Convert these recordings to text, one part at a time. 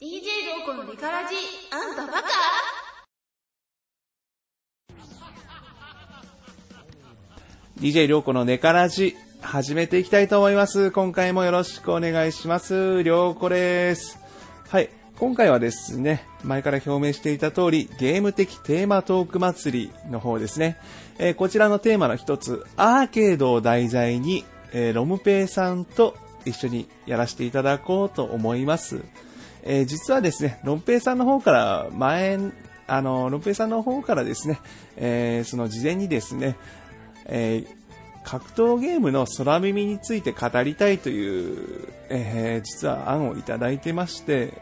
DJ ロコのリカラジあんたバカ？DJ りょうこのネカラジ、始めていきたいと思います。今回もよろしくお願いします。りょうこです。はい。今回はですね、前から表明していた通り、ゲーム的テーマトーク祭りの方ですね。えーこちらのテーマの一つ、アーケードを題材に、えーロムペイさんと一緒にやらせていただこうと思います。えー実はですね、ロンペイさんの方から前、あの、ロンペイさんの方からですね、えーその事前にですね、えー格闘ゲームの空耳について語りたいという、えー実は案をいただいてまして、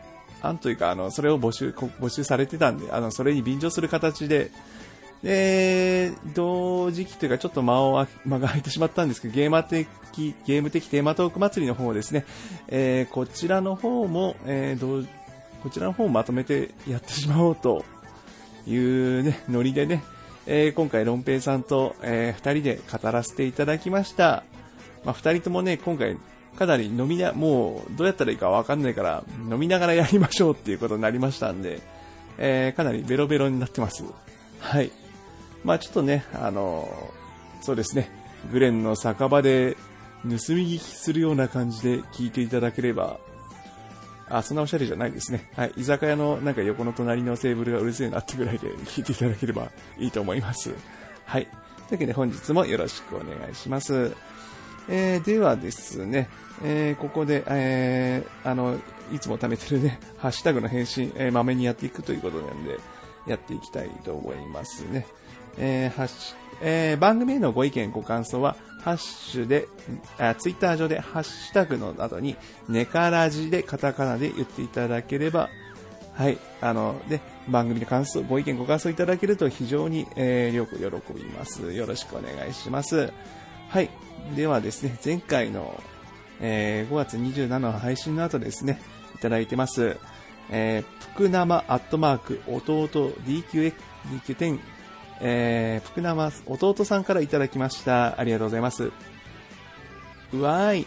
案というか、あの、それを募集、募集されてたんで、あの、それに便乗する形で、で、同時期というかちょっと間を間が空いてしまったんですけど、ゲーマ的、ゲーム的テーマトーク祭りの方ですね、えーこちらの方も、えーこちらの方をまとめてやってしまおうというね、ノリでね、えー今回、ロンペイさんと、えー二人で語らせていただきました。まあ、二人ともね、今回、かなり飲みな、もう、どうやったらいいかわかんないから、飲みながらやりましょうっていうことになりましたんで、えーかなりベロベロになってます。はい。まあちょっとね、あのそうですね、グレンの酒場で盗み聞きするような感じで聞いていただければ、あ、そんなおしゃれじゃないですね。はい。居酒屋のなんか横の隣のテーブルがうるせえなってぐらいで聞いていただければいいと思います。はい。というわけで本日もよろしくお願いします。えー、ではですね、えーここで、えーあの、いつも貯めてるね、ハッシュタグの返信、えー、まめにやっていくということなんで、やっていきたいと思いますね。えーハッシュえー番組へのご意見、ご感想は、ハッシュで、あツイッター上でハッシュタグの後に、ネカラジでカタカナで言っていただければ、はい、あの、で、番組の感想、ご意見、ご感想いただけると非常に、えー、よく喜びます。よろしくお願いします。はい。ではですね、前回の、えー5月27の配信の後ですね、いただいてます。えー、ぷくなまアットマーク、弟 DQX、DQ10、えー、ぷくなま弟さんからいただきました。ありがとうございます。うわーい。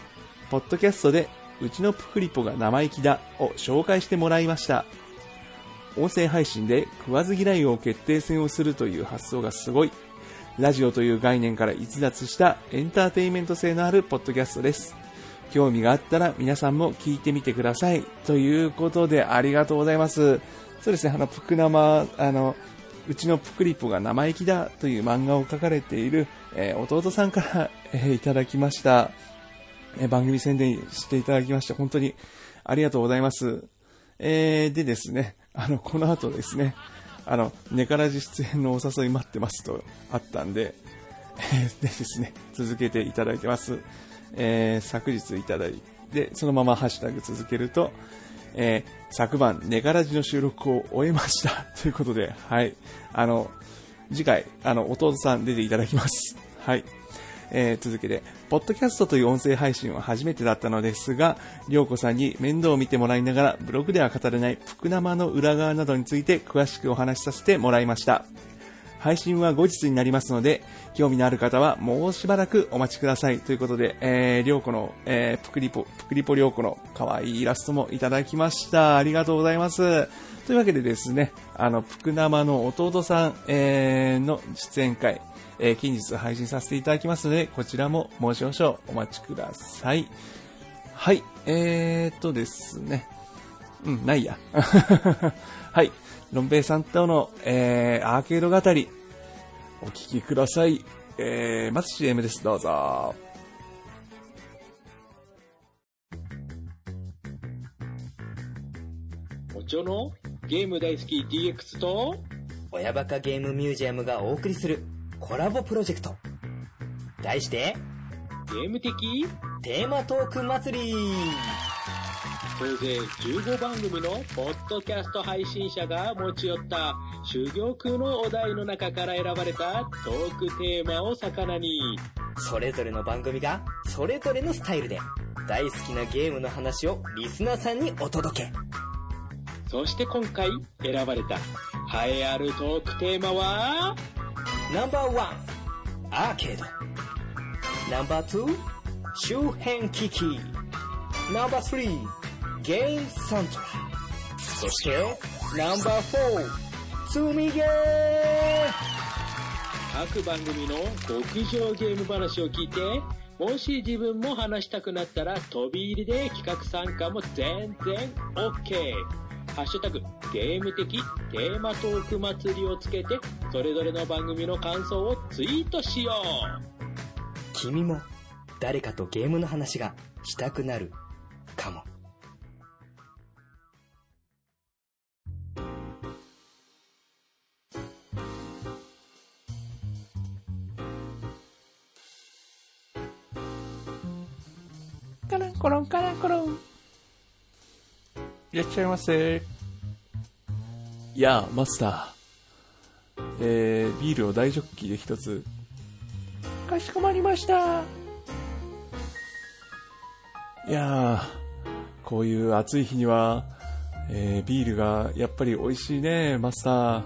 ポッドキャストで、うちのプクリポが生意気だを紹介してもらいました。音声配信で食わず嫌いを決定戦をするという発想がすごい。ラジオという概念から逸脱したエンターテインメント性のあるポッドキャストです。興味があったら皆さんも聞いてみてください。ということでありがとうございます。そうですね、あの、ぷくなま、あの、うちのプクリポが生意気だという漫画を書かれている、え弟さんから、えいただきました。え番組宣伝していただきまして、本当にありがとうございます。えーでですね、あの、この後ですね、あの、ネカラジ出演のお誘い待ってますとあったんで、えーでですね、続けていただいてます。えー昨日いただいて、そのままハッシュタグ続けると、えー昨晩、ネガラジの収録を終えました。ということで、はい。あの、次回、あの、弟さん出ていただきます。はい。えー続けて、ポッドキャストという音声配信は初めてだったのですが、りょうこさんに面倒を見てもらいながら、ブログでは語れない福生の裏側などについて詳しくお話しさせてもらいました。配信は後日になりますので、興味のある方はもうしばらくお待ちください。ということで、えー、りょうこの、えー、ぷくりぽ、ぷくりぽりょうこの可愛いイラストもいただきました。ありがとうございます。というわけでですね、あの、ぷく生の弟さん、えー、の出演会、えー近日配信させていただきますので、こちらももう少々お待ちください。はい、えーっとですね、うん、ないや。はい。ロンペイさんとの、えー、アーケード語り、お聞きください。えー、まず CM です。どうぞ。おちょのゲーム大好き DX と親バカゲームミュージアムがお送りするコラボプロジェクト。題して、ゲーム的？テーマトーク祭り総勢15番組のポッドキャスト配信者が持ち寄った修行空のお題の中から選ばれたトークテーマを魚にそれぞれの番組が、それぞれのスタイルで、大好きなゲームの話をリスナーさんにお届け。そして今回選ばれた栄えあるトークテーマは？ナンバーワン、アーケード。ナンバーツー、周辺機器。ナンバースリー、ゲームサントラ。そして、ナンバー4、積みゲー各番組の極上ゲーム話を聞いて、もし自分も話したくなったら飛び入りで企画参加も全然 OK。ハッシュタグ、ゲーム的テーマトーク祭りをつけて、それぞれの番組の感想をツイートしよう。君も誰かとゲームの話がしたくなるかも。コロンカランコロン。いらっしゃいませ。いやあ、マスター。えー、ビールを大ジョッキで一つ。かしこまりました。いやあ、こういう暑い日には、えー、ビールがやっぱり美味しいね、マスター。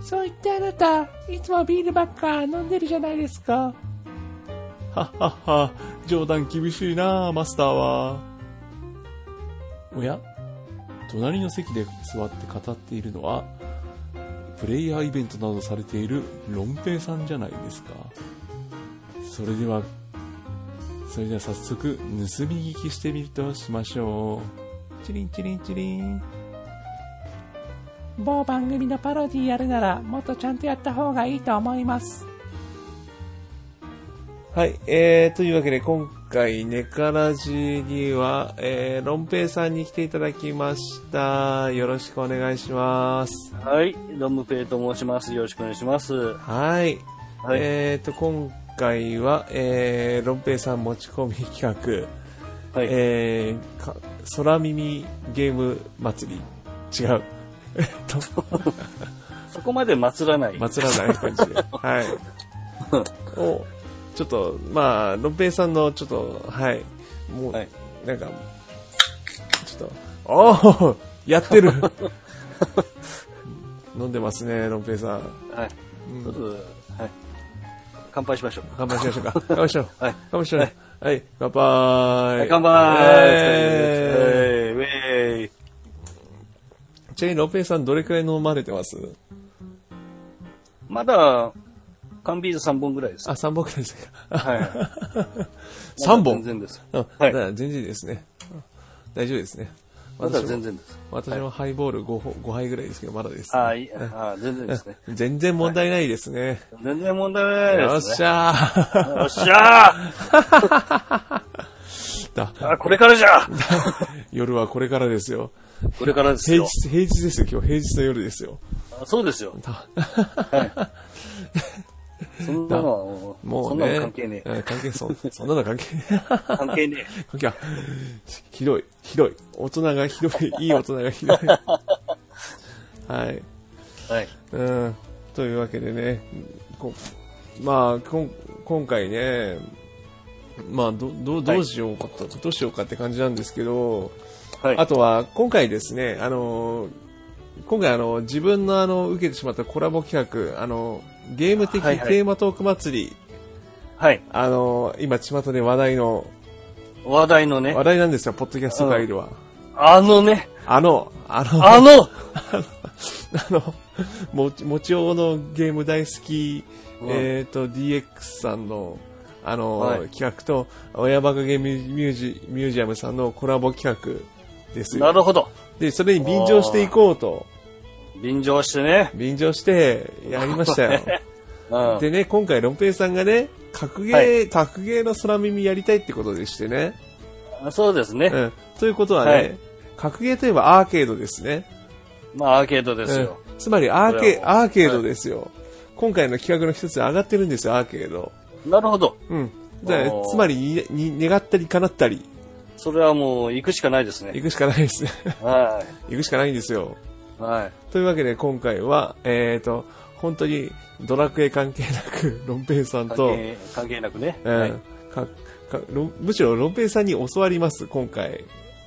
そう言ってあなた、いつもビールばっか飲んでるじゃないですか。はっはっは、冗談厳しいなマスターは。おや隣の席で座って語っているのは、プレイヤーイベントなどされているロンペイさんじゃないですか。それでは、それでは早速、盗み聞きしてみるとしましょう。チリンチリンチリン。某番組のパロディやるなら、もっとちゃんとやった方がいいと思います。はい、えー、というわけで今回ネカラジには、えー、ロンペイさんに来ていただきました。よろしくお願いします。はい、ロムペイと申します。よろしくお願いします。はい。はいえーと、今回は、えー、ロンペイさん持ち込み企画、はい。えー、か空耳ゲーム祭り。違う。えっと、そこまで祭らない。祭らない感じで。はい。おちょっと、まあ、ロンペイさんの、ちょっと、はい。もう、はいなんか、ちょっと、おおやってる 飲んでますね、ロンペイさん。はい。ちょっと、はい。乾杯しましょう。乾杯しましょうか。乾杯しよう。はい乾杯しようね。はい、乾杯。はい、乾杯えウェーイーちなみにロンペイさんどれくらい飲まれてます？まだ、缶ビール3本ぐらいです。あ、3本くらいですか。はい。3本？全然です。あはい全然ですね。大丈夫ですね。まだ全然です。私もハイボール 5, 本5杯ぐらいですけど、まだです、ああ、全然ですね。全然問題ないですね。全然問題ないよっですね。しゃー。よっしゃー だあ、これからじゃ 夜はこれからですよ。これからですよ。平日、平日ですよ。今日平日の夜ですよ。あそうですよ。だそんなのはもう、もね。そうんなの関係ねえ。うん関係、そ、そんなの関係ねえ。関係ね関係は、ひどい、ひどい。大人がひどい、いい大人がひどい。はい。え。はい。うん。というわけでね、こまあ、こん今回ね、まあ、ど、どう、どうしようかと、どうしようかって感じなんですけど、はい。あとは、今回ですね、あの、今回あの、自分のあの、受けてしまったコラボ企画、あの、ゲーム的テはいはいーマトーク祭り、はい。あの、今、巷で話題の、話題のね話、題なんですよ、ポッドキャスト界では。あのね、あの、あの、あの あの、もち、もちおのゲーム大好き、うんえっ、と、DX さんの、あの、はい企画と、親バカゲームミュージミュージアムさんのコラボ企画ですよ。なるほど。で、それに便乗していこうと、便乗してね。便乗して、やりましたよ。うん。でね、今回、ロンペイさんがね、格ゲー、は格ゲーの空耳やりたいってことでしてね。そうですね。うん。ということはね、はい格ゲーといえばアーケードですね。まあ、アーケードですよ。うんつまりアーケアーケードですよ、今回の企画の一つに上がってるんですよ、アーケード。なるほど。うん。つまりに、に、願ったり叶ったり、それはもう、行くしかないですね。行くしかないですね。は 行くしかないんですよ。い。はい。というわけで今回は、えっ、と、本当にドラクエ関係なく、ロンペイさんと、関係、関係なくね。うんはい。かかむしろロンペイさんに教わります、今回。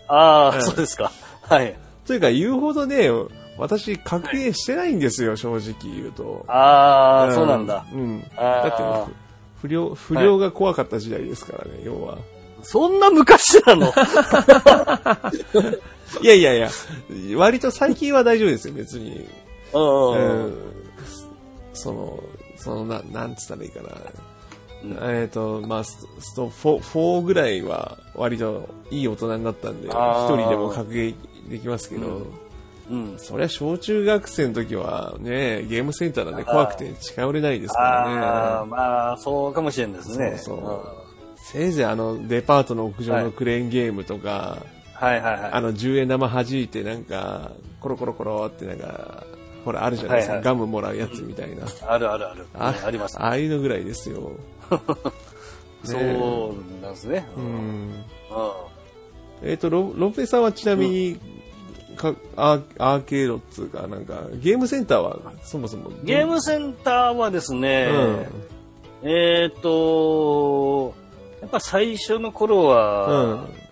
ああ、うんそうですか。はい。というか言うほどね、私、格ゲーしてないんですよ、正直言うと。ああ、そうなんだ。うん。だって、不良、不良が怖かった時代ですからね、要は。そんな昔なの？いやいやいや、割と最近は大丈夫ですよ、別に。うんうん。その、その、な、なんつったらいいかな。えっ、と、まあ、スト、スト4、4ぐらいは割といい大人になったんで、一あー人でも格ゲーできますけど、うん。そりゃ小中学生の時はね、ゲームセンターなんで怖くて近寄れないですからああ、ね。まあ、そうかもしれないですね。そうそうんせいぜいあの、デパートの屋上のクレーンゲームとか、はいはいはい。あの、10円玉弾いてなんか、コロコロコロってなんか、ほら、あるじゃないですか。はいはいガムもらうやつみたいな。あるあるある。ああります。ああいうのぐらいですよ。そうなんですね。ううん。ん。えっ、と、ロロンペイさんはちなみに、かアーアーケードっつうか、なんか、ゲームセンターはそもそも。ゲームセンターはですね、うん。えっ、と、やっぱ最初の頃うは、ん。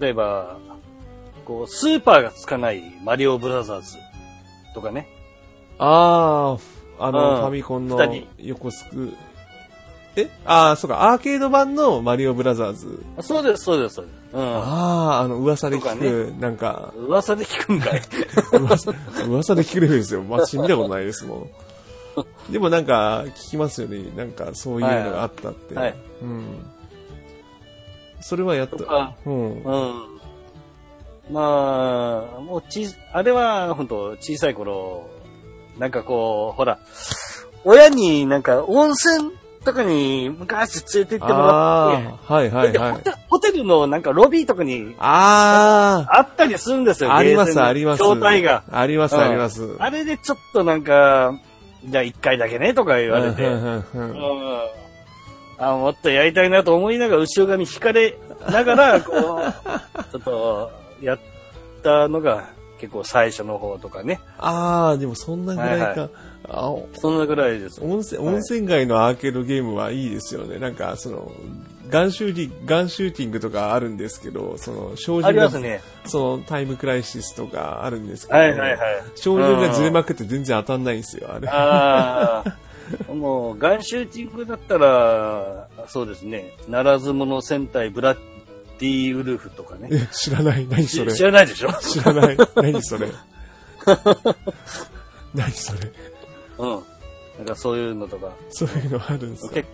例えば、こう、スーパーがつかないマリオブラザーズとかね。ああ、あの、うんファミコンの二人横すく。え？ああ、そうか、アーケード版のマリオブラザーズ。あそうです、そうです、そうです。うん。ああ、あの、噂で聞く、なんか、噂で聞くんかい。噂噂で聞くレベルですよ。私見たことないですもん。でもなんか、聞きますよね。なんか、そういうのがあったって。はいはいうん。それはやった。うん。うん。まあ、もうち、あれは本当小さい頃、なんかこう、ほら、親になんか温泉とかに昔連れて行ってもらって、ああ、はいはいではい。ホテホテルのなんかロビーとかにああったりするんですよ、あ、ありますあります。筐体が。ありますうんあります。あれでちょっとなんか、じゃあ一回だけねとか言われて、うんうんうんうんうんあもっとやりたいなと思いながら後ろ髪引かれながら、こう、ちょっとやったのが結構最初の方とかね。ああ、でもそんなぐらいか。はいあそんなぐらいです。温泉、はい温泉街のアーケードゲームはいいですよね。なんか、その、ガンシューティング、ガンシューティングとかあるんですけど、その、照あ準が、りますね。その、タイムクライシスとかあるんですけど、はいはいはい。照準がずれまくって全然当たんないんですよ、あれ。ああ、もう、ガンシューティングだったら、そうですね、ならず者戦隊ブラッディウルフとかね。え知らない。何それ。知らないでしょ？知らない。何それ。何それ。うん。なんかそういうのとか、そういうのあるんですか結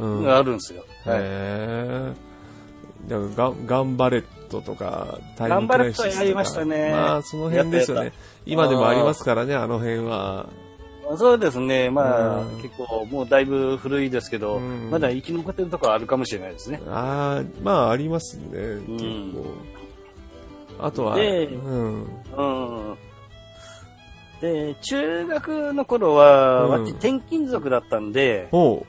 うん。構あるんですよ。はい。へえ。だからガンガンバレットとか、タイムクガンバレッライシスとか。トはやりましたねまあ、その辺ですよね。今でもありますからね、あの辺は。そうですね、まあ、うん結構もうだいぶ古いですけど、うんまだ生き残ってるとこあるかもしれないですね。ああ、まあ、ありますね、結構。あとは、でうん。うん。で、中学の頃は、うん私転勤族だったんで。も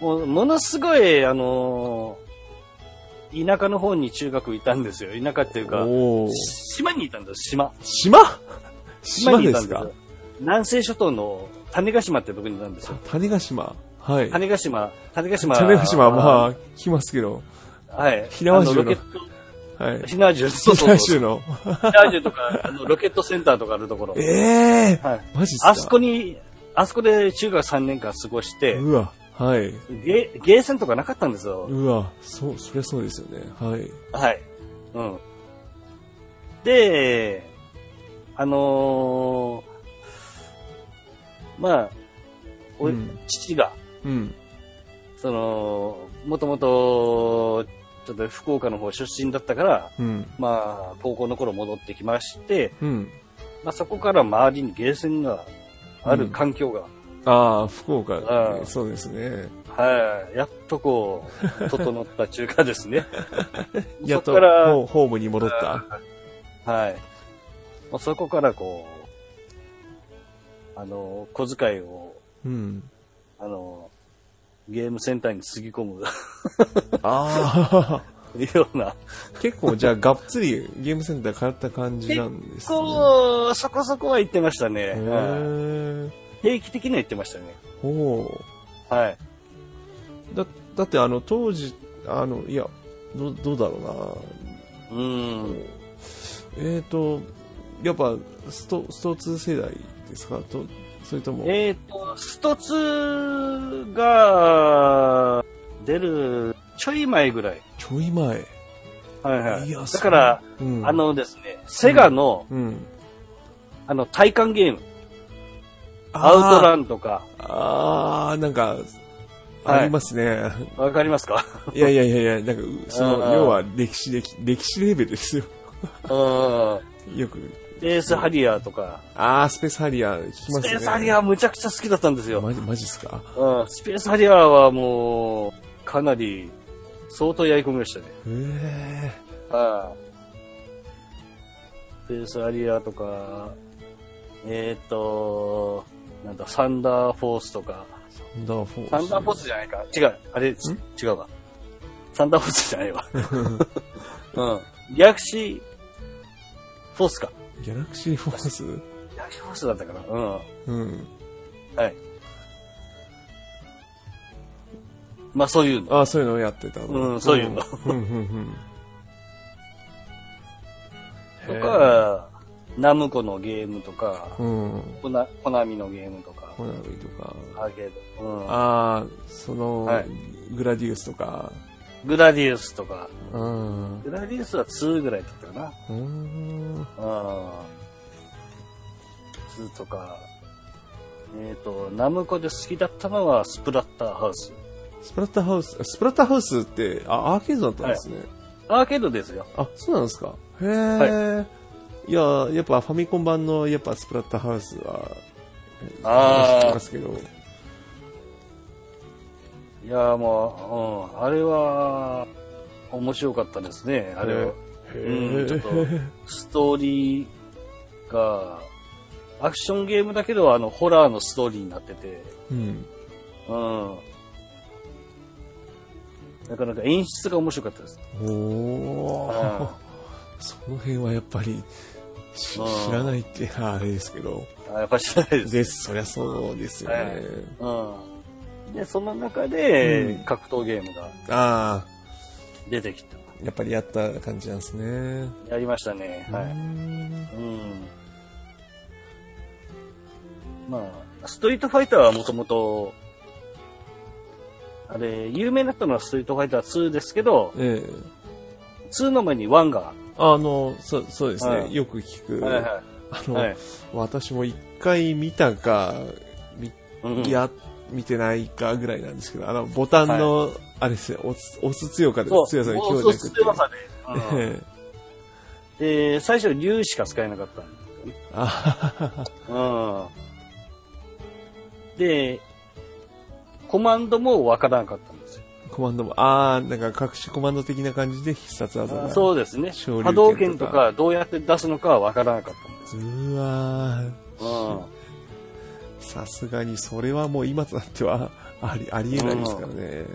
うものすごい、あのー田舎の方に中学いたんですよ。田舎っていうか、島にいたんです、島。島？島にいたんですか南西諸島の種子島ってとこにいたんですよ。種子島？はい。種子島、種子島。種子島はまあ、聞きますけど。あ、はい。火縄銃のあロケット、はい。火縄銃、そうそうそう。州の。火縄銃とか、あの、ロケットセンターとかあるところ。ええはい。マジっすか？あそこに、あそこで中学3年間過ごして、うわ、はい。ゲー、ゲーセンとかなかったんですよ。うわ、そう、そりゃそうですよね。はい。はい。うん。で、あのーまあ、おうん父が、うん。その、もともと、ちょっと福岡の方出身だったから、うん。まあ、高校の頃戻ってきまして、うん。まあそこから周りにゲーセンがある環境が、ああ、福岡、ああそうですね。はい、やっとこう、整った中華ですね。やっとホームに戻った。はい。まあ、そこからこう、あの、小遣いを、うん。あの、ゲームセンターにつぎ込むああ、ような、結構じゃあがっつりゲームセンター通った感じなんですね。こう、そこそこは言ってましたね。定期的には言ってましたね。おうはい。だ、だってあの当時、あの、いや、どう、どうだろうな。うん。えーと、やっぱスト、スト2世代ですか？と、それとも、えっ、と、スト2が出るちょい前ぐらい。ちょい前。はいはい。いやだから、そううんあのですね、セガの、うん。あの、体感ゲーム、あーアウトランとか、あー、なんか、はいありますね。わかりますか？いやいやいやいや、なんか、うその、あー要は歴史的、歴史レベルですよ。うん。よく。エースハリアーとか、あー、スペースハリアー聞きますね。スペースハリアーむちゃくちゃ好きだったんですよ。マジ、マジっすか？うん、スペースハリアーはもう、かなり、相当やり込みましたね。へはい。スペースハリアーとか、えっ、ー、と、なんだ、サンダーフォースとか、サンダーフォース。サンダーフォースじゃないか？違う。あれ、違うわ。サンダーフォースじゃないわ。うん。ギャラクシーフォースか。ギャラクシーフォースギャラクシーフォースだったかな。うん。うん。はい。まあそういうの。あー、そういうのをやってたの。うんそういうのうん、うん、うん。とか、ナムコのゲームとか、うん。コナコナミのゲームとか、コナミとか。アーケード。うん。ああ、その、はいグラディウスとか。グラディウスとか。うん。グラディウスは2ぐらいだったかな。うん。うん。2とか。えっ、と、ナムコで好きだったのはスプラッターハウス。スプラッターハウス、スプラッターハウスって、あ、アーケードだったんですね。アーケードですよ。あ、そうなんですか。へえ、い。や、やっぱファミコン版の、やっぱスプラッターハウスは、あー知ってますけど。いや、もう、うん。あれは、面白かったですね。あれは。へうん、ちょっとえ。、ストーリーが、アクションゲームだけど、あの、ホラーのストーリーになってて、うん。うん。なかなか演出が面白かったです。おーうんその辺はやっぱり、知らないって、あれですけど。あやっぱり知らないです。です、そりゃそうですよね。うん。で、その中で、うん格闘ゲームがああ、出てきた。やっぱりやった感じなんですね。やりましたね。はい。うーんうん。まあ、ストリートファイターはもともと、あれ、有名になったのはストリートファイター2ですけど、ええ2の前に1が、あの、そそうですね、はいよく聞く。はいはあの、い。はい。私も一回見たか、や、見てないかぐらいなんですけど、あの、ボタンの、あれですね、押す、押す強かで強さで強弱って。強さで。最初、竜しか使えなかったんですよね。あ。で、コマンドもわからなかったんですよ。コマンドも、ああ、なんか隠しコマンド的な感じで必殺技が。そうですね。波動拳とかどうやって出すのかはわからなかったんですうーわーよ。さすがにそれはもう今となっては あり、ありえないですからね。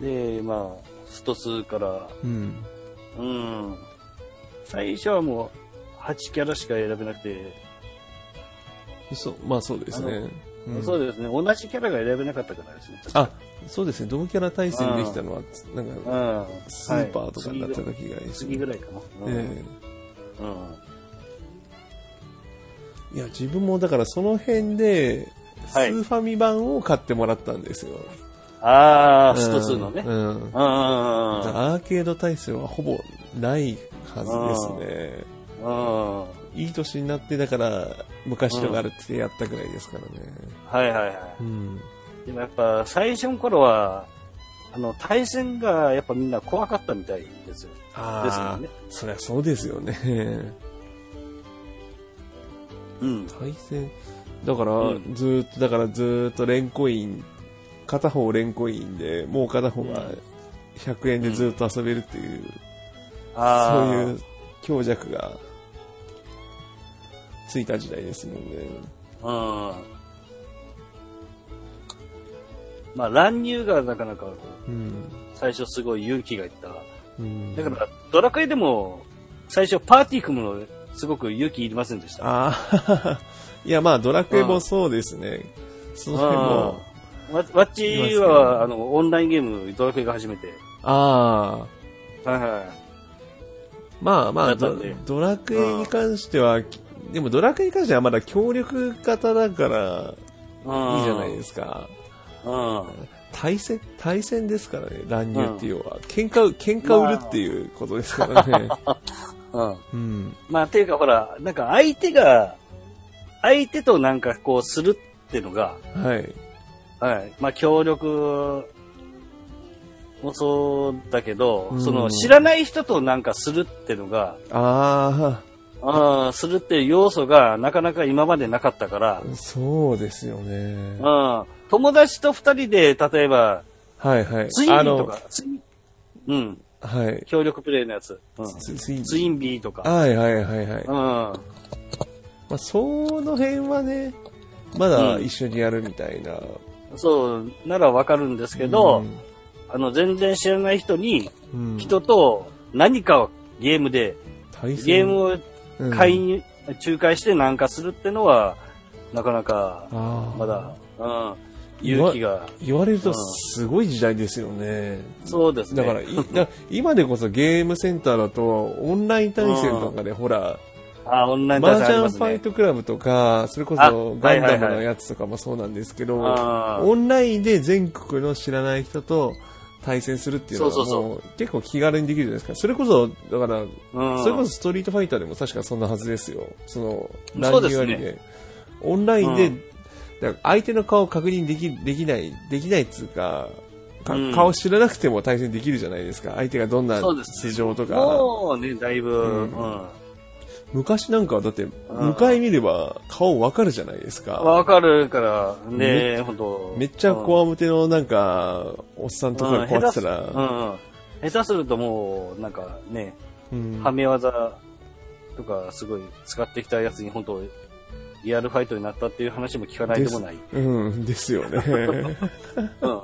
うん。で、まあ、スト2から、うん。うん。最初はもう、8キャラしか選べなくて、そう、まあそうですね。うんそうですね。同じキャラが選べなかったからですね。あ、そうですね。同キャラ対戦できたのは、なんか、うん。スーパーとかになったはい時がいいです次ぐらいかな。うんえうん。えいや、自分もだからその辺で、スはいーファミ版を買ってもらったんですよ。ああ、スト2のね。うん。うん。アーケード対戦はほぼないはずですね。うん。いい年になって、だから、昔とかあるってやったぐらいですからね。はいはいはうん。い。でもやっぱ最初の頃は、あの、対戦がやっぱみんな怖かったみたいですよ。あですよね。そりゃそうですよね。うん。対戦、だから、うんずーっと、だからずーっとレンコイン、片方レンコインで、もう片方が100円でずーっと遊べるっていう、ああ。そういう強弱がついた時代ですもんね。うん。まあ、乱入がなかなか、うん。最初すごい勇気がいった。うん、だから、ドラクエでも、最初パーティー組むの、すごく勇気いりませんでした。あ あ、いやまあドラクエもそうですね。その辺も、うん。わわっちは、あの、オンラインゲーム、ドラクエが初めて。ああ、はいはい。まあまあドドラクエに関しては、でもドラクエに関してはまだ協力型だから、うんいいじゃないですか。うん。対戦、対戦ですからね、乱入っていうのは。喧嘩、喧嘩売るっていうことですからね。うん。うん。まあ、ていうかほら、なんか相手が、相手となんかこうするっていうのが、はい。はい。まあ、協力もそうだけど、うんその知らない人となんかするっていうのが、あああ、するっていう要素がなかなか今までなかったから、あ、そうですよね。うん。友達と二人で、例えば、はいはい。ツインビーとか、ツインうん。はい。協力プレイのやつ。うん。ツツインツインビーとか。はいはいはいはい。うん。まあ、その辺はね、まだ一緒にやるみたいな。そう、ならわかるんですけど、あの、全然知らない人に、うん、うん人と何かをゲームで、ゲームをうん。介入、仲介してなんかするってのは、なかなか、まだ、うん、勇気が、言われるとすごい時代ですよね。そうですね。だから 今でこそゲームセンターだとオンライン対戦とかでほら、あ、オンラインマー対戦ありますね。麻雀ファイトクラブとか、それこそガンダムのやつとかもそうなんですけど、オンラインで全国の知らない人と対戦するっていうのは結構気軽にできるじゃないですか。それこそ、だから、うんそれこそストリートファイターでも確かそんなはずですよ。その、乱入ありで。オンラインで、うんだから相手の顔を確認でき、できない、できないっつうか、顔知らなくても対戦できるじゃないですか。相手がどんな事情とか。もうね、だいぶ、うんうん。昔なんかはだって、向かい見れば顔わかるじゃないですか。わかるから、ね、本当めっちゃこわむてのなんか、おっさんとかがこうやってたら、うん下手するともう、なんかね、うんはめ技とかすごい使ってきたやつに本当リアルファイトになったっていう話も聞かないでもない。うん、ですよね。うん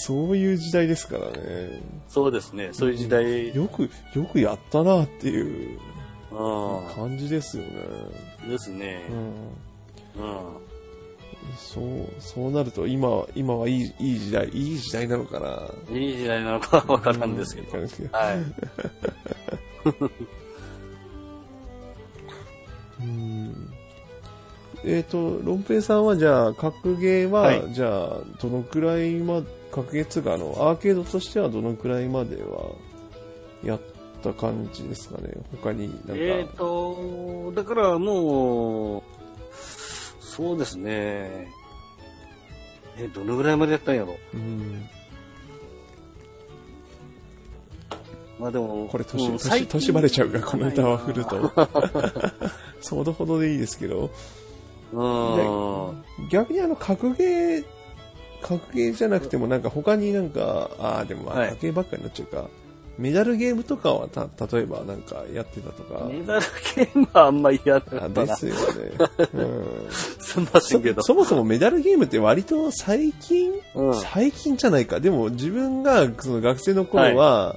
そういう時代ですからね。そうですね。そういう時代。よく、よくやったなっていうう感じですよね。ん。ですねう。ん。うん。そう、そうなると今は、今はいい、いい時代、いい時代なのかな。いい時代なのか わからんですけど。うんはい。うんえっ、と、ロンペイさんはじゃあ、格ゲーは、はいじゃあ、どのくらいま、格ゲーつうか、あの、アーケードとしてはどのくらいまでは、やった感じですかね。他になんか。えっ、と、だからもう、そうですね。え、どのぐらいまでやったんやろ？うん。まあでも、これ年、うん年、年バレちゃうから、この歌 は振ると。そほどほどでいいですけど。うん。逆にあの、格ゲー、格ゲーじゃなくてもなんか他になんか、ああ、でも格ゲーばっかりになっちゃうか。メダルゲームとかはた、例えばなんかやってたとか。メダルゲームはあんまりやらあないな。ですよね。うん。すんませんけど。そそもそもメダルゲームって割と最近、うん。最近じゃないか。でも自分がその学生の頃は、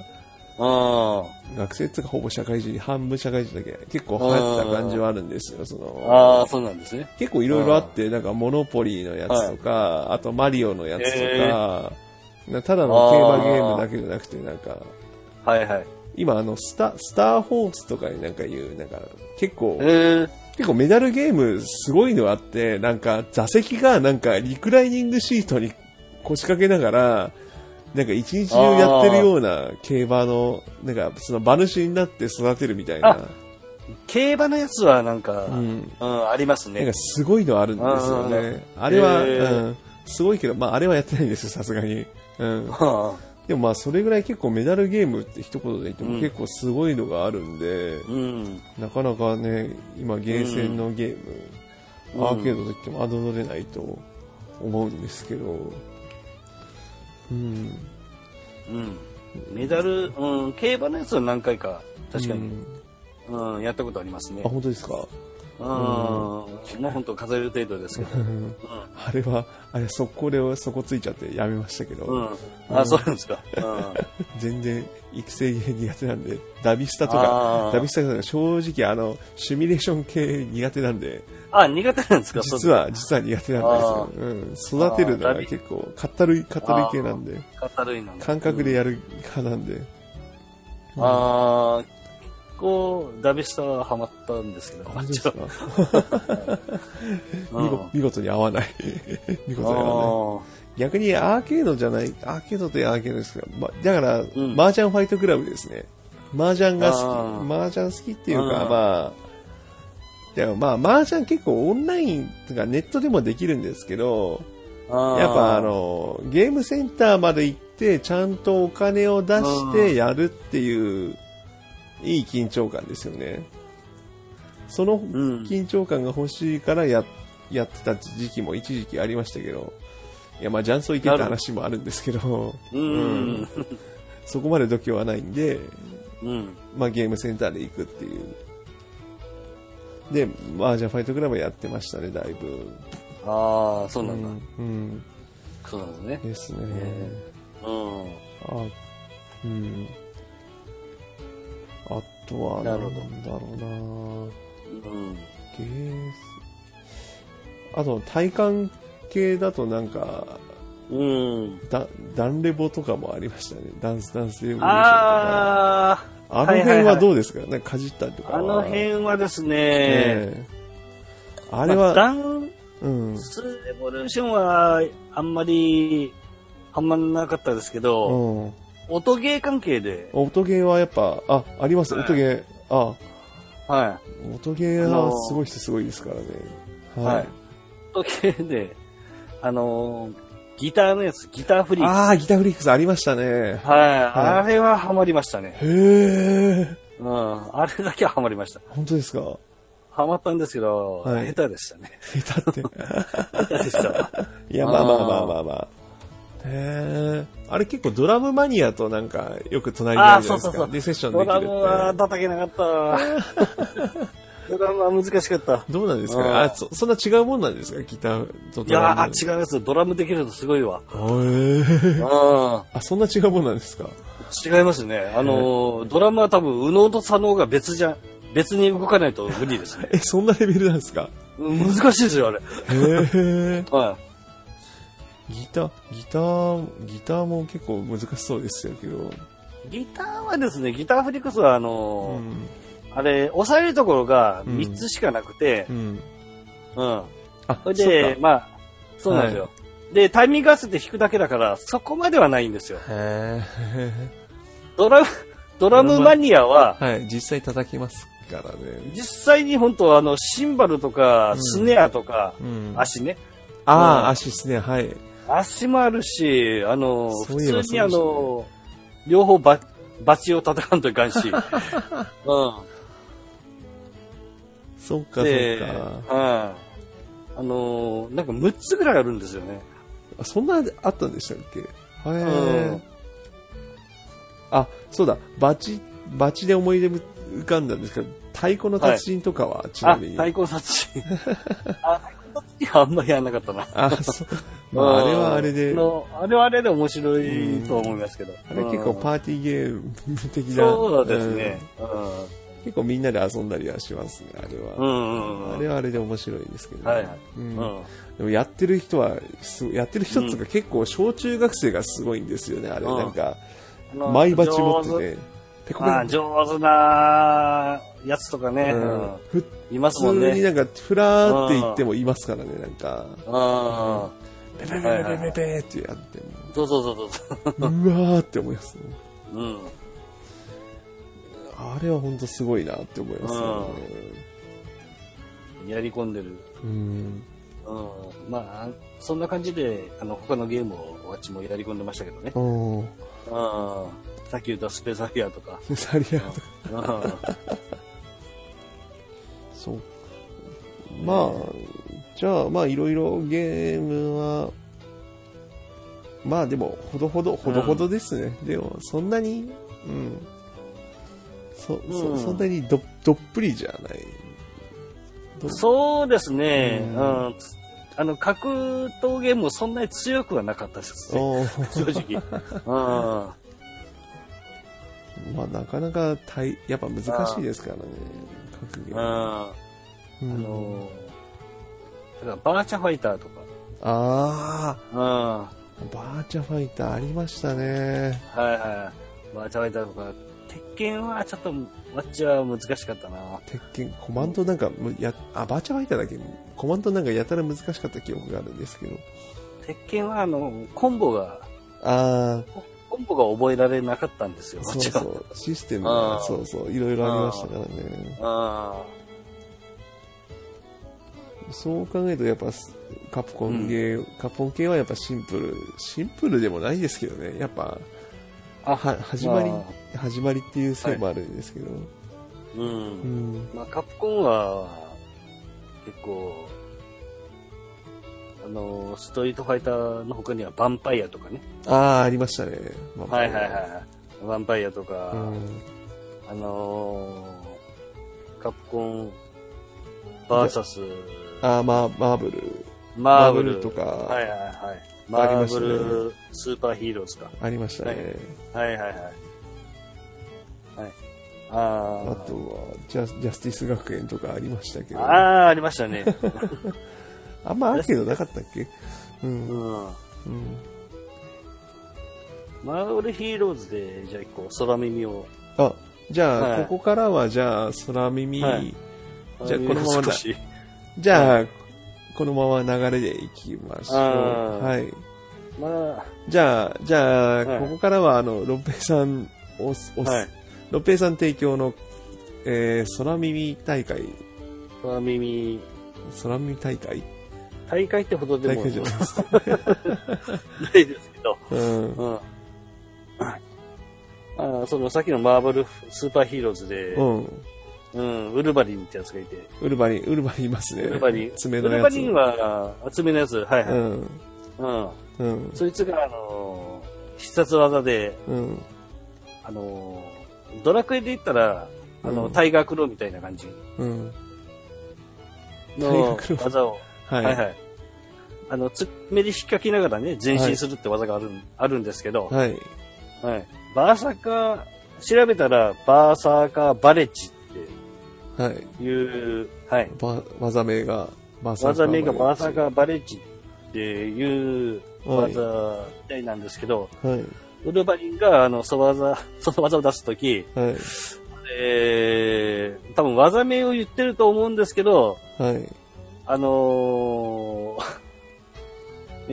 あ学生っていうかほぼ社会人、半分社会人だけ結構流行ってた感じはあるんですよ。そあ。のああ、そうなんですね。結構いろいろあって、なんかモノポリーのやつとか、あとマリオのやつとか、なただの競馬ゲームだけじゃなくて、なんか、はいはい。今あのスタ、スターホースとかになんか言う、なんか結構え、ー、結構メダルゲームすごいのあって、なんか座席がなんかリクライニングシートに腰掛けながら、なんか一日中やってるような競馬の、なんかその馬主になって育てるみたいな、競馬のやつはなんか、ううん、ん、ありますねなんか。すごいのあるんですよね。あれは、うん、すごいけど、まああれはやってないんですよ、さすがに。うん。はでもまあそれぐらい結構メダルゲームって一言で言ってもうん結構すごいのがあるんで、あうん。なかなかね、今ゲーセンのゲーム、うんアーケードといっても侮れないと思うんですけど、うん。うん。メダル、うん、競馬のやつは何回か、確かに、うんうん、やったことありますねあ、。本当ですか？うん。もう本当数える程度ですけど。あれは、あれ速攻でそこついちゃってやめましたけど、うん。あ、そうなんですか。うん。全然育成ゲー苦手なんで、ダビスタとあかー、ダビスタとか正直あの、シミュレーション系苦手なんで、あ、苦手なんですか？実は、実は苦手なんですよ。うん。育てるのあーダビが結構、かったるい、かったるい系なんで、そう語るい感覚でやる派なんで。ああ、構、ダビスタはハマったんですけど、見事に合わない。見事に合わない。逆にアーケードじゃない、アーケードというアーケードですけど、ま、だから、ん。麻雀ファイトクラブですね。麻雀があ好き、麻雀好きっていうか、うん。まあ、でもまあ、麻雀結構オンラインとかネットでもできるんですけど、やっぱあ、の、ゲームセンターまで行って、ちゃんとお金を出してやるっていう、いい緊張感ですよね。そのん緊張感が欲しいからや、やってた時期も一時期ありましたけど、いや、まあ、雀荘行けって話もあるんですけど、うん。そこまで度胸はないんで、うん。まあ、ゲームセンターで行くっていう。で、まあ、じゃあファイトクラブやってましたね、だいぶ。ああ、そうなんだ。うん。そうなんですね。ですね。うん。あ、うん。あとは、なるほどんだろうなうん。ゲース。あと、体感系だとなんか、うん。ダダンレボとかもありましたね。ダンスダンスエボリューションとか。ああ、あの辺はどうですか、なんかかじったりとかは。あの辺はですね、ええあれまあは、ダンうん。スレボリューションはあんまりハマんなかったですけど、うん。音ゲー関係で、音ゲーはやっぱ、あ、あります、音ゲー。あ、は音ゲーはすごい人すごいですからね。い。ははいい。。音ゲーで、あのーギターのやつ、ギターフリーク。ああ、ギターフリックスありましたね。はい、あれはハマりましたね。へえ、うん。あれだけはハマりました。本当ですか？ハマったんですけど、はい下手でしたね。下手って。下手でした。いや、まあまあまあまあまあ。へえ。あれ結構ドラムマニアとなんかよく隣にあるじゃないですか。あーそうそうそうで、セッションでドラきるって。ムは叩けなかった。ドラムは難しかった。どうなんですか？あそ、そんな違うもんなんですか？ギターといやドラム。ー、違います。ドラムできるとすごいわ。へえ。うあ、そんな違うもんなんですか？ん。違いますね。あのー、ドラムは多分、右脳と左脳が別じゃ、別に動かないと無理ですね。え、そんなレベルなんですか？うん難しいですよ、あれ。へえ。はギター、ギター、ギターも結構難しそうですよけど。い。ギターはですね、ギターフリックスはあうのーん。あれ、押さえるところがうん3つしかなくてう、ん。うん。あ、それで、まあ、そうなんですよ。で、タイミング合わせて弾くだけだから、そこまではないんですよ。へえ。ドラム、ドラムマニアは、はい、実際叩きますからね。実際に本当あの、シンバルとか、うんスネアとか、うん。足ね。あうんあ、足ですね、はい。足もあるし、あの、普通にあの、両方ババチを叩かんといかんし。うん。そっか、そっで、か。はい。あの、なんか6つぐらいあるんですよね。あそんなあったんでしたっけ？へうえん。あ、そうだ、バチ、バチで思い出浮かんだんですけど、太鼓の達人とかは、ちなあ、みに。太鼓殺人。あ、太鼓 殺人はあんまりやらなかったな。あ、そう。まあ、あれはあれで、のあれはあれで面白いと思いますけど。あれ結構パーティーゲーム的な。そうですね。うん結構みんなで遊んだりはしますね、あれは。あれはあれで面白いですけど。でもやってる人はす、やってる人っつうか、結構小中学生がすごいんですよね、あれ。うんなんか、マイバチ持って上て、上手なやつとかね。コ。ううんんふいます普もんね。通になんか、ふらーって言ってもいますからね、なんか、うん。ペペペペペペペってやってそうそうそうそう。も、うわーって思いますね。うん。あれは本当すごいなって思いますよね。やり込んでる。うん。うん。まあ、そんな感じで、あの、他のゲームをわっちもやり込んでましたけどね。うん。うん。さっき言ったスペースフィアとか。サリアとか。うん。そう。まあ、じゃあ、まあ、いろいろゲームは、まあでも、ほどほど、ほどほどですね。でも、そんなに、うん。そ、そ、うんそんなにど、どっぷりじゃない。どそうですね。ううんん。あの、格闘ゲームもそんなに強くはなかったですね。正直。うん。まあ、なかなか大、やっぱ難しいですからね。格ゲうん。ーム。あうんの、だからバーチャファイターとか。あうん。はー、バーチャファイターありましたね。いはい。バーチャファイターとか、鉄拳はちょっと、マッチは難しかったな。鉄拳、コマンドなんか、むや、あ、バーチャファイターだけ、コマンドなんかやたら難しかった記憶があるんですけど。鉄拳はあの、コンボが、あコンボが覚えられなかったんですよ。そうそう、システムあが、ーそうそう、いろいろありましたからね。あそう考えると、やっぱ、カプコンゲー、カプコン系はやっぱシンプル、シンプルでもないですけどね、やっぱ、あは、始まりま、始まりっていうせいもあるんですけど。ーうんう。ん。まあ、カプコンは、結構、あの、ストリートファイターの他にはヴァンパイアとかね。ああ、ありましたね。まあはいはいはい。ヴァンパイアとか、うん。あのーカプコン、バーサス、ああ、まあ、マーブル、マーブルマーブルとかはいはいはい。マーブル、スーパーヒーローズか。ありましたね。はいはいはい。はい。ああとはジャ、ジャスティス学園とかありましたけあ。ど。ああ、ありましたね。あんまアーケードなかったっけ？うん。うん。うん。マーブルヒーローズで、じゃあ一個、空耳を。あ、じゃあ、はいここからは、じゃあ、空耳、はいじゃあこのまま。じゃあ、このまま流れでいきましょう。はい。まあ、じゃあ、じゃあ、はいここからは、あの、ロッペイさん、おす、おす、はいロッペイさん提供の、えー、空耳大会、空耳、空耳大会大会ってほどでも大会じゃないですか。ないですけど。うん。うん。あそのさっきのマーブルスーパーヒーローズで、うん。うん、ウルヴァリンってやつがいて、ウルバリン、ウルバリンいますね。ウルヴァリン、ウ爪のやつ。ルヴァリンは、爪のやつ、はいはい。うん。うん。うん。そいつが、あのー必殺技で、うん。あのードラクエで言ったら、あの、うんタイガークローみたいな感じうん。の技を、はい。はいはい。あの、つっめで引っかきながらね、前進するって技がある,、あるんですけど、はい。はい。バーサーカー、調べたら、バーサーカーバレッジっはい。ていう、はい。ば、技名が、バーサーカー技名がバーサーーカーバレッジっていうはい技みたいなんですけど、はい。ウルヴァリンが、あの、その技、その技を出すとき、はい。えー、多分技名を言ってると思うんですけど、はい。あのー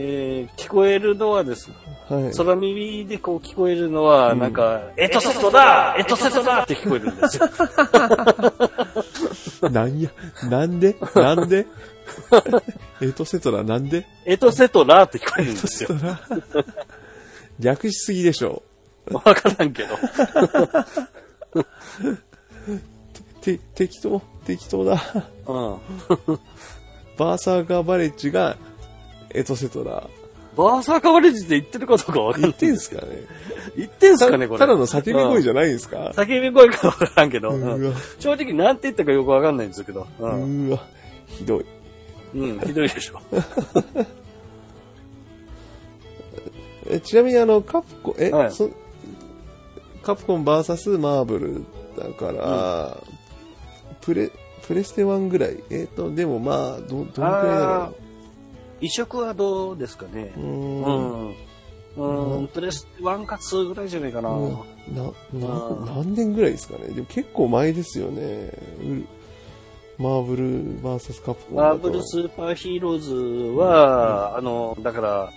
えー、聞こえるのはですね、はい。空耳でこう聞こえるのは、なんか、エトセトだエトセトだって聞こえるんですよ。なんや、なんでなんで？エトセトラなんで？エトセトラって聞こえるんですよ。略しすぎでしょ。わからんけど。て、適当適当だ。うん。バーサーカーバレッジがエトセトラ。バーサーカーバレッジって言ってるかどうかわかんない。言ってんすかね？言ってんすかね、これ。ただの叫び声じゃ、ゃないんですか？うん叫び声かわからんけど、う正直なんて言ったかよくわかんないんですけど。ううん。ーわ、ひどい。うん、ひどいでしょ。えちなみにあの、カプコン、え、はいそカプコン VS マーブルだから、プレ、プレステ1ぐらいえっ、と、でもまあ、ど、どんくらいだろ移植はどうですかねう。う。うんん。ん。うん、プレステ1か2ぐらいじゃないかな。うんな、なうん何年ぐらいですかねでも結構前ですよね。うマーブル VS カプコン。マーブルスーパーヒーローズは、あの、だから、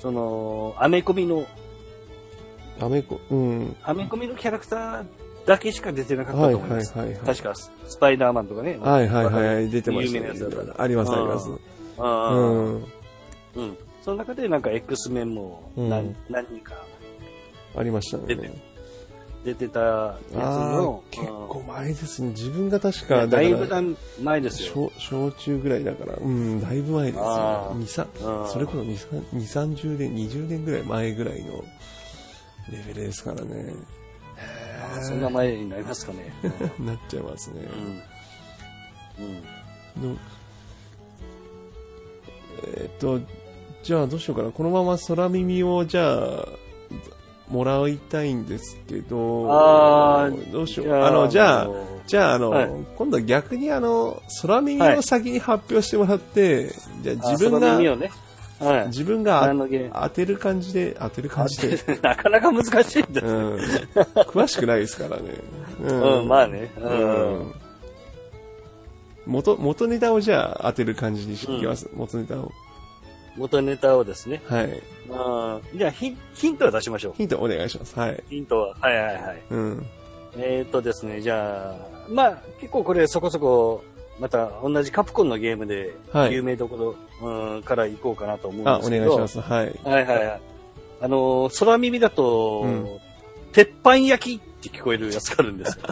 その、アメコミの、アメコ、うん。アメコミのキャラクターだけしか出てなかったはいはいと思います。はいはい。確か、スパイダーマンとかね。はいはいはい、出てました有名なやつだったらありますあります。うん。うん。その中でなんか X メンも何,、うん何人かありました出てね。出てたやつあのあ、、結構前ですね。自分が確うんか、だから、だいぶだ前ですよ。小小中ぐらいだから、うん、だいぶ前ですよあ。ー二三うんそれこそ2、3 30年、20年ぐらい前ぐらいのレベルですからね。あそんな前になりますかね。なっちゃいますね。うん。うん。のえーっと、じゃあどうしようかな。このまま空耳をじゃあ、もらいたいんですけど、あーどうしよう。あの、じゃあ、のじゃあ、あの、はい今度は逆にあの、空耳を先に発表してもらって、じゃあ自分が、耳をね。はい。自分が当てる感じで、当てる感じで。なかなか難しいんだ。うん。詳しくないですからね。ううん、まあね。う。うんん。元、元ネタをじゃあ当てる感じにしていきます。元ネタを。元ネタをですね。はい。うん。じゃあヒン、ヒントを出しましょう。ヒントお願いします。はい。ヒントは。はいはいはい。うん。えー、っとですね、じゃあ、まあ、結構これそこそこ、また同じカプコンのゲームではい有名どころ、うん、から行こうかなと思うんあ、おですけど。願いします。はい。はいはいはい。あのー、空耳だと、うん鉄板焼きって聞こえるやつがあるんですよ。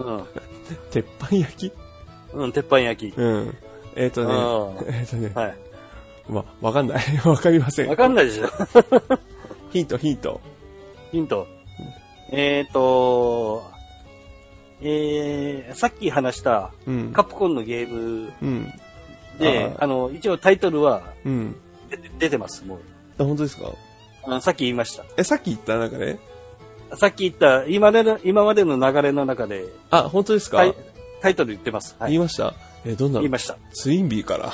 鉄板焼き？うん。うん、鉄板焼き。うん。えっ、とね、うえっ、とね、はい。ま、わかんない。わかりません。わかんないでしょ。ヒント、ヒント。ヒント。えーと、えー、さっき話したうん。カプコンのゲームうん。で、ああの、一応タイトルはうん。出てます、もう。あ、本当ですか？あさっき言いました。え、さっき言った中で？さっき言った今までの今までの流れの中であ、本当ですか、タイトル言ってます。はい。言いました？え、どんな？の言いました。ツインビーから。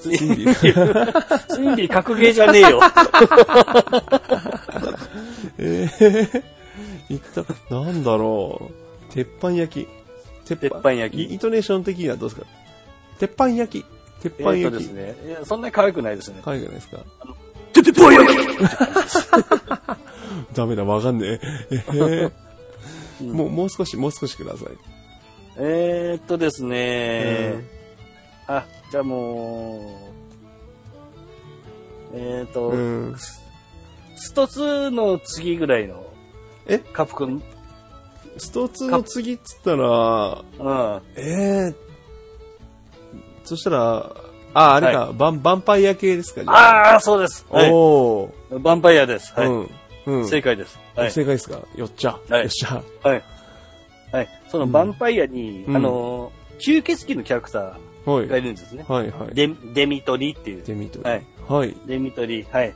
ツイツインビー ツインビー格ゲーじゃねえよ。えー、言った、なんだろう。鉄板焼き。鉄鉄板焼きイイントネーション的にはどうですか？鉄板焼き。鉄え板焼き。ですね。いやそんなに可愛くないですね。海外ですか？鉄板焼き ダメだ、わかんねえ。えー もう、もう少し、もう少しください。えーっとですね。あ、じゃあもう、えーっと、うん。スト2の次ぐらいの、え？カプコン、スト2の次っつったら、うん。えー、そしたら、あ、あれか、バン、ヴァンパイア系ですかじゃあ。ああ、そうです。はい。おー。ヴァンパイアです。はい。うん。うん。正解です。はい。正解ですか？よっちゃ。はいよっしゃ。はい。はい。そのヴァンパイアに、うんあのー、吸血鬼のキャラクタはい。ーがいるんですね。はい、はい。デデミトリっていう。デミトリ。はい。はい。デミトリ、はい。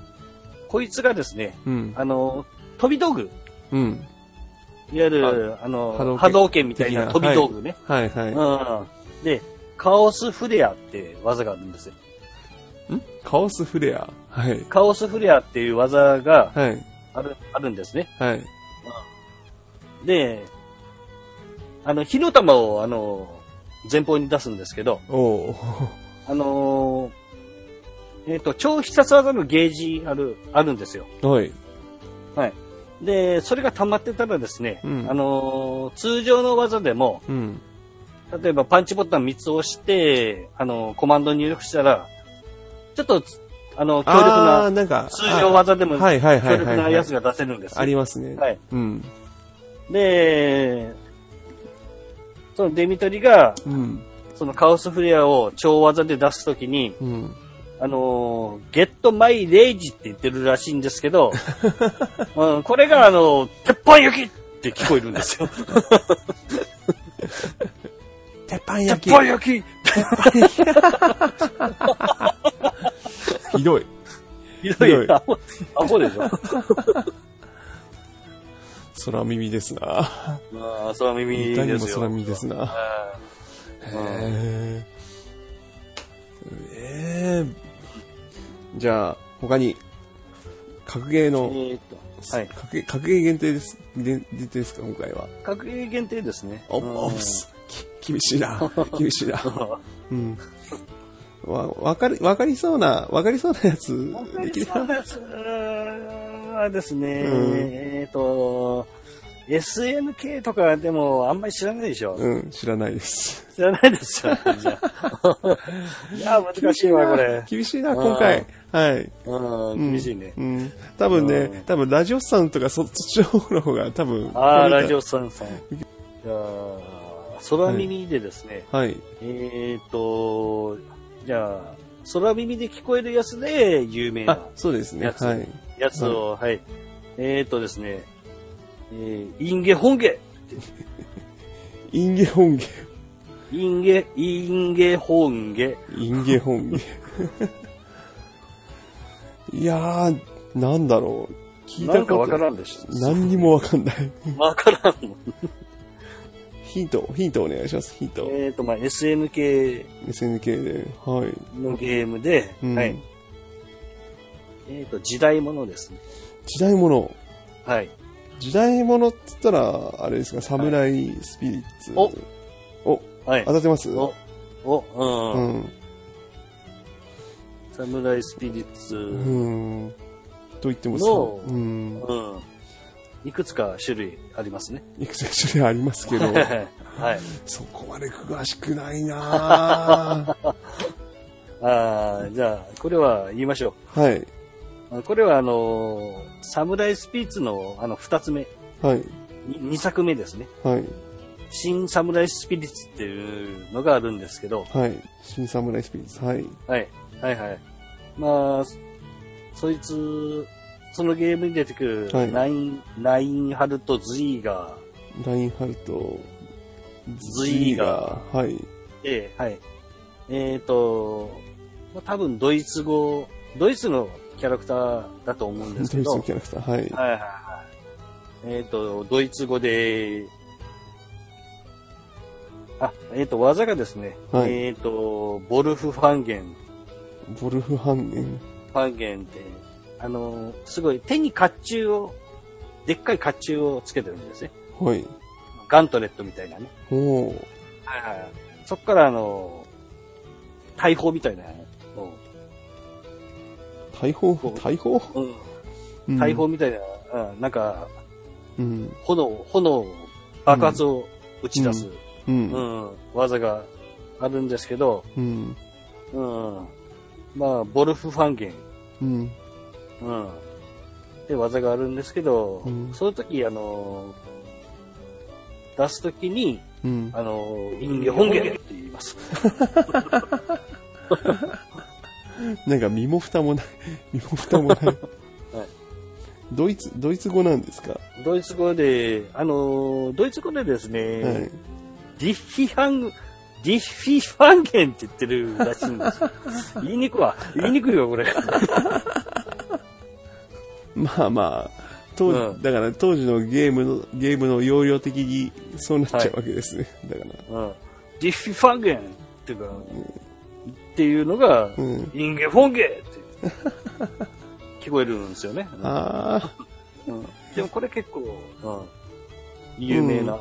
こいつがですね、うん。あのー、飛び道具。うん。いわゆる、あのー、波動拳みたいな飛び道具ね。はい、はい。うん。で、カオスフレアって技があるんですよ。ん？カオスフレア？はい。カオスフレアっていう技がはい。ある、あるんですね。はい。で、あの、火の玉を、あの、前方に出すんですけど、おー。あのーえっ、と、超必殺技のゲージある、あるんですよ。はい。はい。で、それが溜まってたらですね、うんあのー通常の技でも、うん。例えばパンチボタン3つ押して、あのーコマンド入力したら、ちょっとつ、あの、強力な、なんか、通常技でも強力なやつが出せるんですよ。ありますね。はい。うん。で、そのデミトリが、うん。そのカオスフレアを超技で出すときに、うん。あのー、ゲットマイレイジって言ってるらしいんですけど、うん、これがあの、鉄板焼きって聞こえるんですよ。鉄板鉄焼き。板焼き ひどい。ひどいい。アホアホでしょ。空耳ですな。まあ、それは耳ですよ。空耳ですな。うんへえ。ええ。じゃあ、他に、格ゲーの、えーっと、はい。格ゲー、格ゲー限定です。で限定ですか、今回は。格ゲー限定ですね。お、うんおす。き厳しいな。厳しいな。うん。わ、わかり、わかりそうな、わかりそうなやつ、できるそうです。はですね、うんえーっと、SNK とかでもあんまり知らないでしょ。うん、知らないです。知らないですよ。じゃあいや、難しいわ、これ。厳しいな、今回。はい。うん、厳しいね。うん。多分ねうん、多分ラジオさんとかそっちの方の方が多分。ああ、ラジオさんさん。じゃあ、空耳でですね、はい。えっ、と、じゃあ、空耳で聞こえるやつで有名あな、そうですね。やつはい。やつを、はい。えっ、とですね、えー、インゲ本ゲ、インゲ本ゲ。インゲ、インゲ本ゲ、インゲ本ゲ。いやー、なんだろう。聞いたことなんかわからんでしょ。何にもわかんない。わからんもん。ヒント、ヒントお願いします。ヒント。えっ、と、まあ、SNK SNK で。はい。のゲームで、うんはい。えっ、と、時代物ですね。時代物。はい。時代物って言ったら、あれですか、サムライスピリッツ。おお、はい当。たってます？お、お、う。うんん。サムライスピリッツ、うん。と言ってもさ、のうん。うん。いくつか種類ありますね。いくつか種類ありますけど、はい。そこまで詳しくないなぁ ああ、じゃあ、これは言いましょはい。これはあのーサムライスピリッツのあの二つ目、はい。に二作目ですね。はい。新サムライスピリッツっていうのがあるんですけど、はい。新サムライスピリッツ。はい。はい。はいはい。まあ、そいつ、そのゲームに出てくる、はいナイン、ナインハルト・ズイーガラインハルト、ズイーガー。はい。ーで、はい。えっ、と、まあ、多分ドイツ語、ドイツのキャラクターだと思うんですけど、ドイツのキャラクター。はい。はいはいはい。えっ、と、ドイツ語で、あ、えっ、と、技がですね、はいえっ、と、ボルフ・ファンゲン、ボルフハンゲン。ファンゲンって、あの、すごい手に甲冑を、でっかい甲冑をつけてるんですね。はい。ガントレットみたいなね。おー。はいはい。そっからあの、大砲みたいな大砲大砲？うんうん大砲みたいな、うんなんか、うん。炎、炎、爆発を打ち出す、う。うんん、技があるんですけど、うん。うん。まあ、ボルフファンゲン、うん。うん。って技があるんですけど、うんその時、あの、出す時に、うん。あの、インゲ本ゲって言います。なんか身も蓋もない。身も蓋もな い。ドイツ、ドイツ語なんですか？ドイツ語で、あの、ドイツ語でですね、はい。ディッヒハング、ディッフィファンゲンって言ってるらしいんですよ。言いにくいわ。言いにくいわ、これ。まあまあ、当時、うんだから当時のゲームの、ゲームの容量的にそうなっちゃうわけですね。だから。うん。ディッフィファンゲンっていうか、っていうのが、うん。インゲフォンゲって聞こえるんですよね。ああ、うんでもこれ結構、うん有名な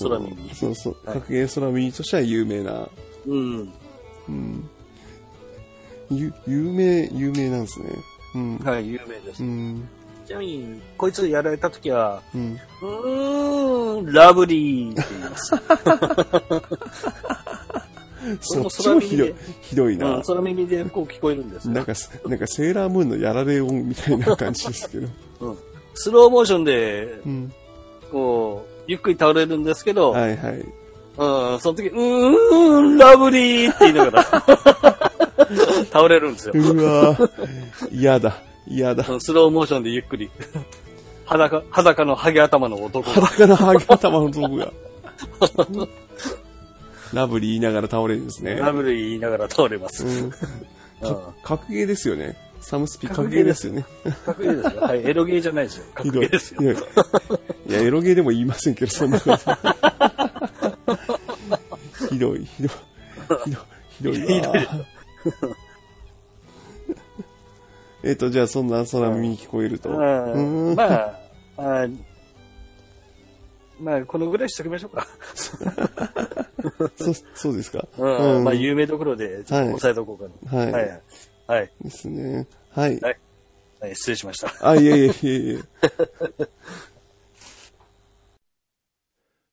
空耳。そうそう。はい格ゲー空耳としては有名な。うん。うん。ゆ、有名、有名なんですね。うん。はい、有名です。うん。ちなみに、こいつやられた時は、うん。うーん、ラブリーって言います。そっちもひどい、ひどいな。うん、空耳でこう聞こえるんですよ。なんかす、なんかセーラームーンのやられ音みたいな感じですけど。うん。スローモーションで、うん。こう、ゆっくり倒れるんですけど、はいはい。うん、その時、うーん、ラブリーって言いながら、倒れるんですよ。うわぁ、嫌だ、嫌だ。うんスローモーションでゆっくり。裸、裸のハゲ頭の男が。裸のハゲ頭の男が。ラブリー言いながら倒れるんですね。ラブリー言いながら倒れます。うん。うんか格ゲーですよね。サムスピ格ゲーですよね。かっこいいですよ。はい、エロゲーじゃないですよ。か っひどい。こいいですよ。い。いや、エロゲーでも言いませんけど、そんなこと。ひどい、ひどい。ひどい、ひどいひどいわ。えっと、じゃあ、そんな空耳に聞こえると。まあ、あまあ、このぐらいしときましょうか。そそうですか？うん。うんまあ、有名どころで、ちょっと押さえとこうかな。はいはい。はい。ですね。はい。はいはい失礼しました。あ、いえいえいえいえ。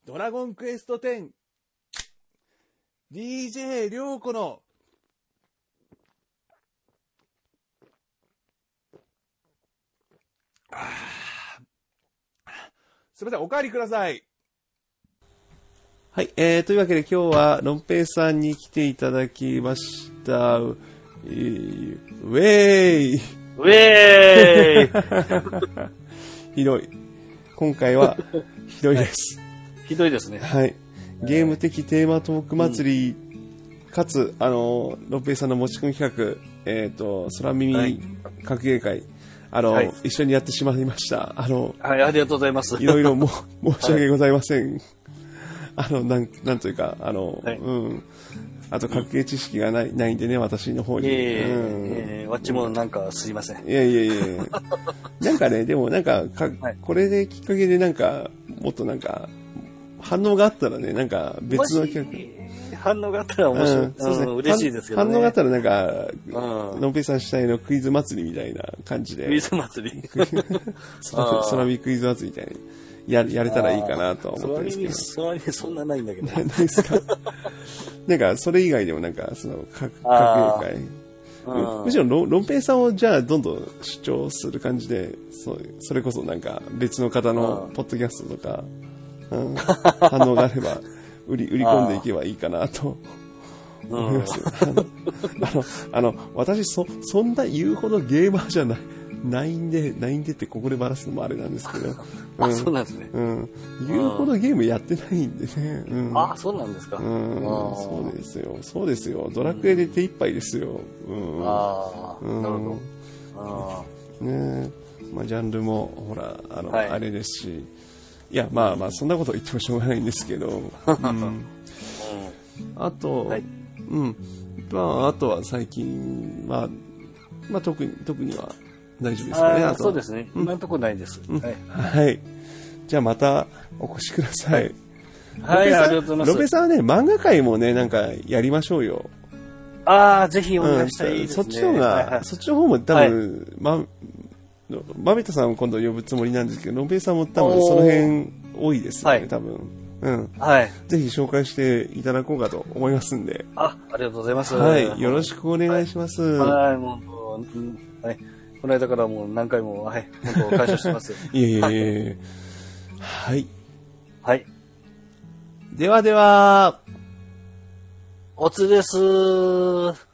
ドラゴンクエスト 10DJ りょうこのあーすみません、お帰りください。はい、えー、というわけで今日は、ロンペイさんに来ていただきました。うえーウェーイウェーイ ひどい。今回は、ひどいです。ひどいですね。はい。ゲーム的テーマトーク祭り、かつ、あの、ロッペイさんの持ち込み企画、えっ、と、空は耳い格ゲー会、あの、はい一緒にやってしまいました。あの、はい、ありがとうございます。いろいろも、申し訳ございません。あの、なん、なんというか、あの、はいうん。あと、格ゲー知識がない、ないんでね、私の方に。いえいえうんええわっちもなんかすいません。いやいやいやいやなんかね、でもなんかか、はいこれできっかけでなんか、もっとなんか、反応があったらね、なんか別の企画。反応があったら面白い。うんそうですねうん嬉しいですけどね。反応があったらなんか、うんのんぺいさん主体のクイズ祭りみたいな感じで、クイズ祭り。空空見クイズ祭りみたいにややれたらいいかなとは思ってるんですけど。そそんなないんだけど。ないですか？なんか、それ以外でもなんか、その、かあー格ゲー会。うんむしろロ、ロンペイさんをじゃあどんどん主張する感じで、そうそれこそなんか別の方のポッドキャストとか、うん、反応があれば、売り、売り込んでいけばいいかなと思います。あの、あの、私、そ、そんな言うほどゲーマーじゃない、ないんで、ないんでってここでバラすのもあれなんですけど、あ、そうなんですね。うん、言うほどゲームやってないんでね、うん。あ、そうなんですか。うん、そうですよ。そうですよ。ドラクエで手一杯ですよ。うん。ああ、うんなるほど。あねえ。まあ、ジャンルも、ほら、あの、はいあれですし。いや、まあまあ、そんなこと言ってもしょうがないんですけど。うん。あと、はいうん。まあ、あとは最近、まあ、まあ、特に、特には大丈夫ですかね。あそうですね。今のところないです。はい。はい。じゃあまたお越しください。はい、ロペさんありがとうございます。ロペさんはね、漫画界もね、なんかやりましょうよ。ああ、ぜひおうん願いしたいですね。そっちの方が、はいはいそっちの方も多分、ま、まめたさんを今度呼ぶつもりなんですけど、ロンペイさんも多分その辺多いですよね、はい多分。うん。はい。ぜひ紹介していただこうかと思いますんで。あ、ありがとうございます。はい。よろしく。くお願いします。はい、もう本当、うんはい。この間からもう何回も、はい、本当感謝してます。いえいえいえ。はい。はい。ではでは、おつです。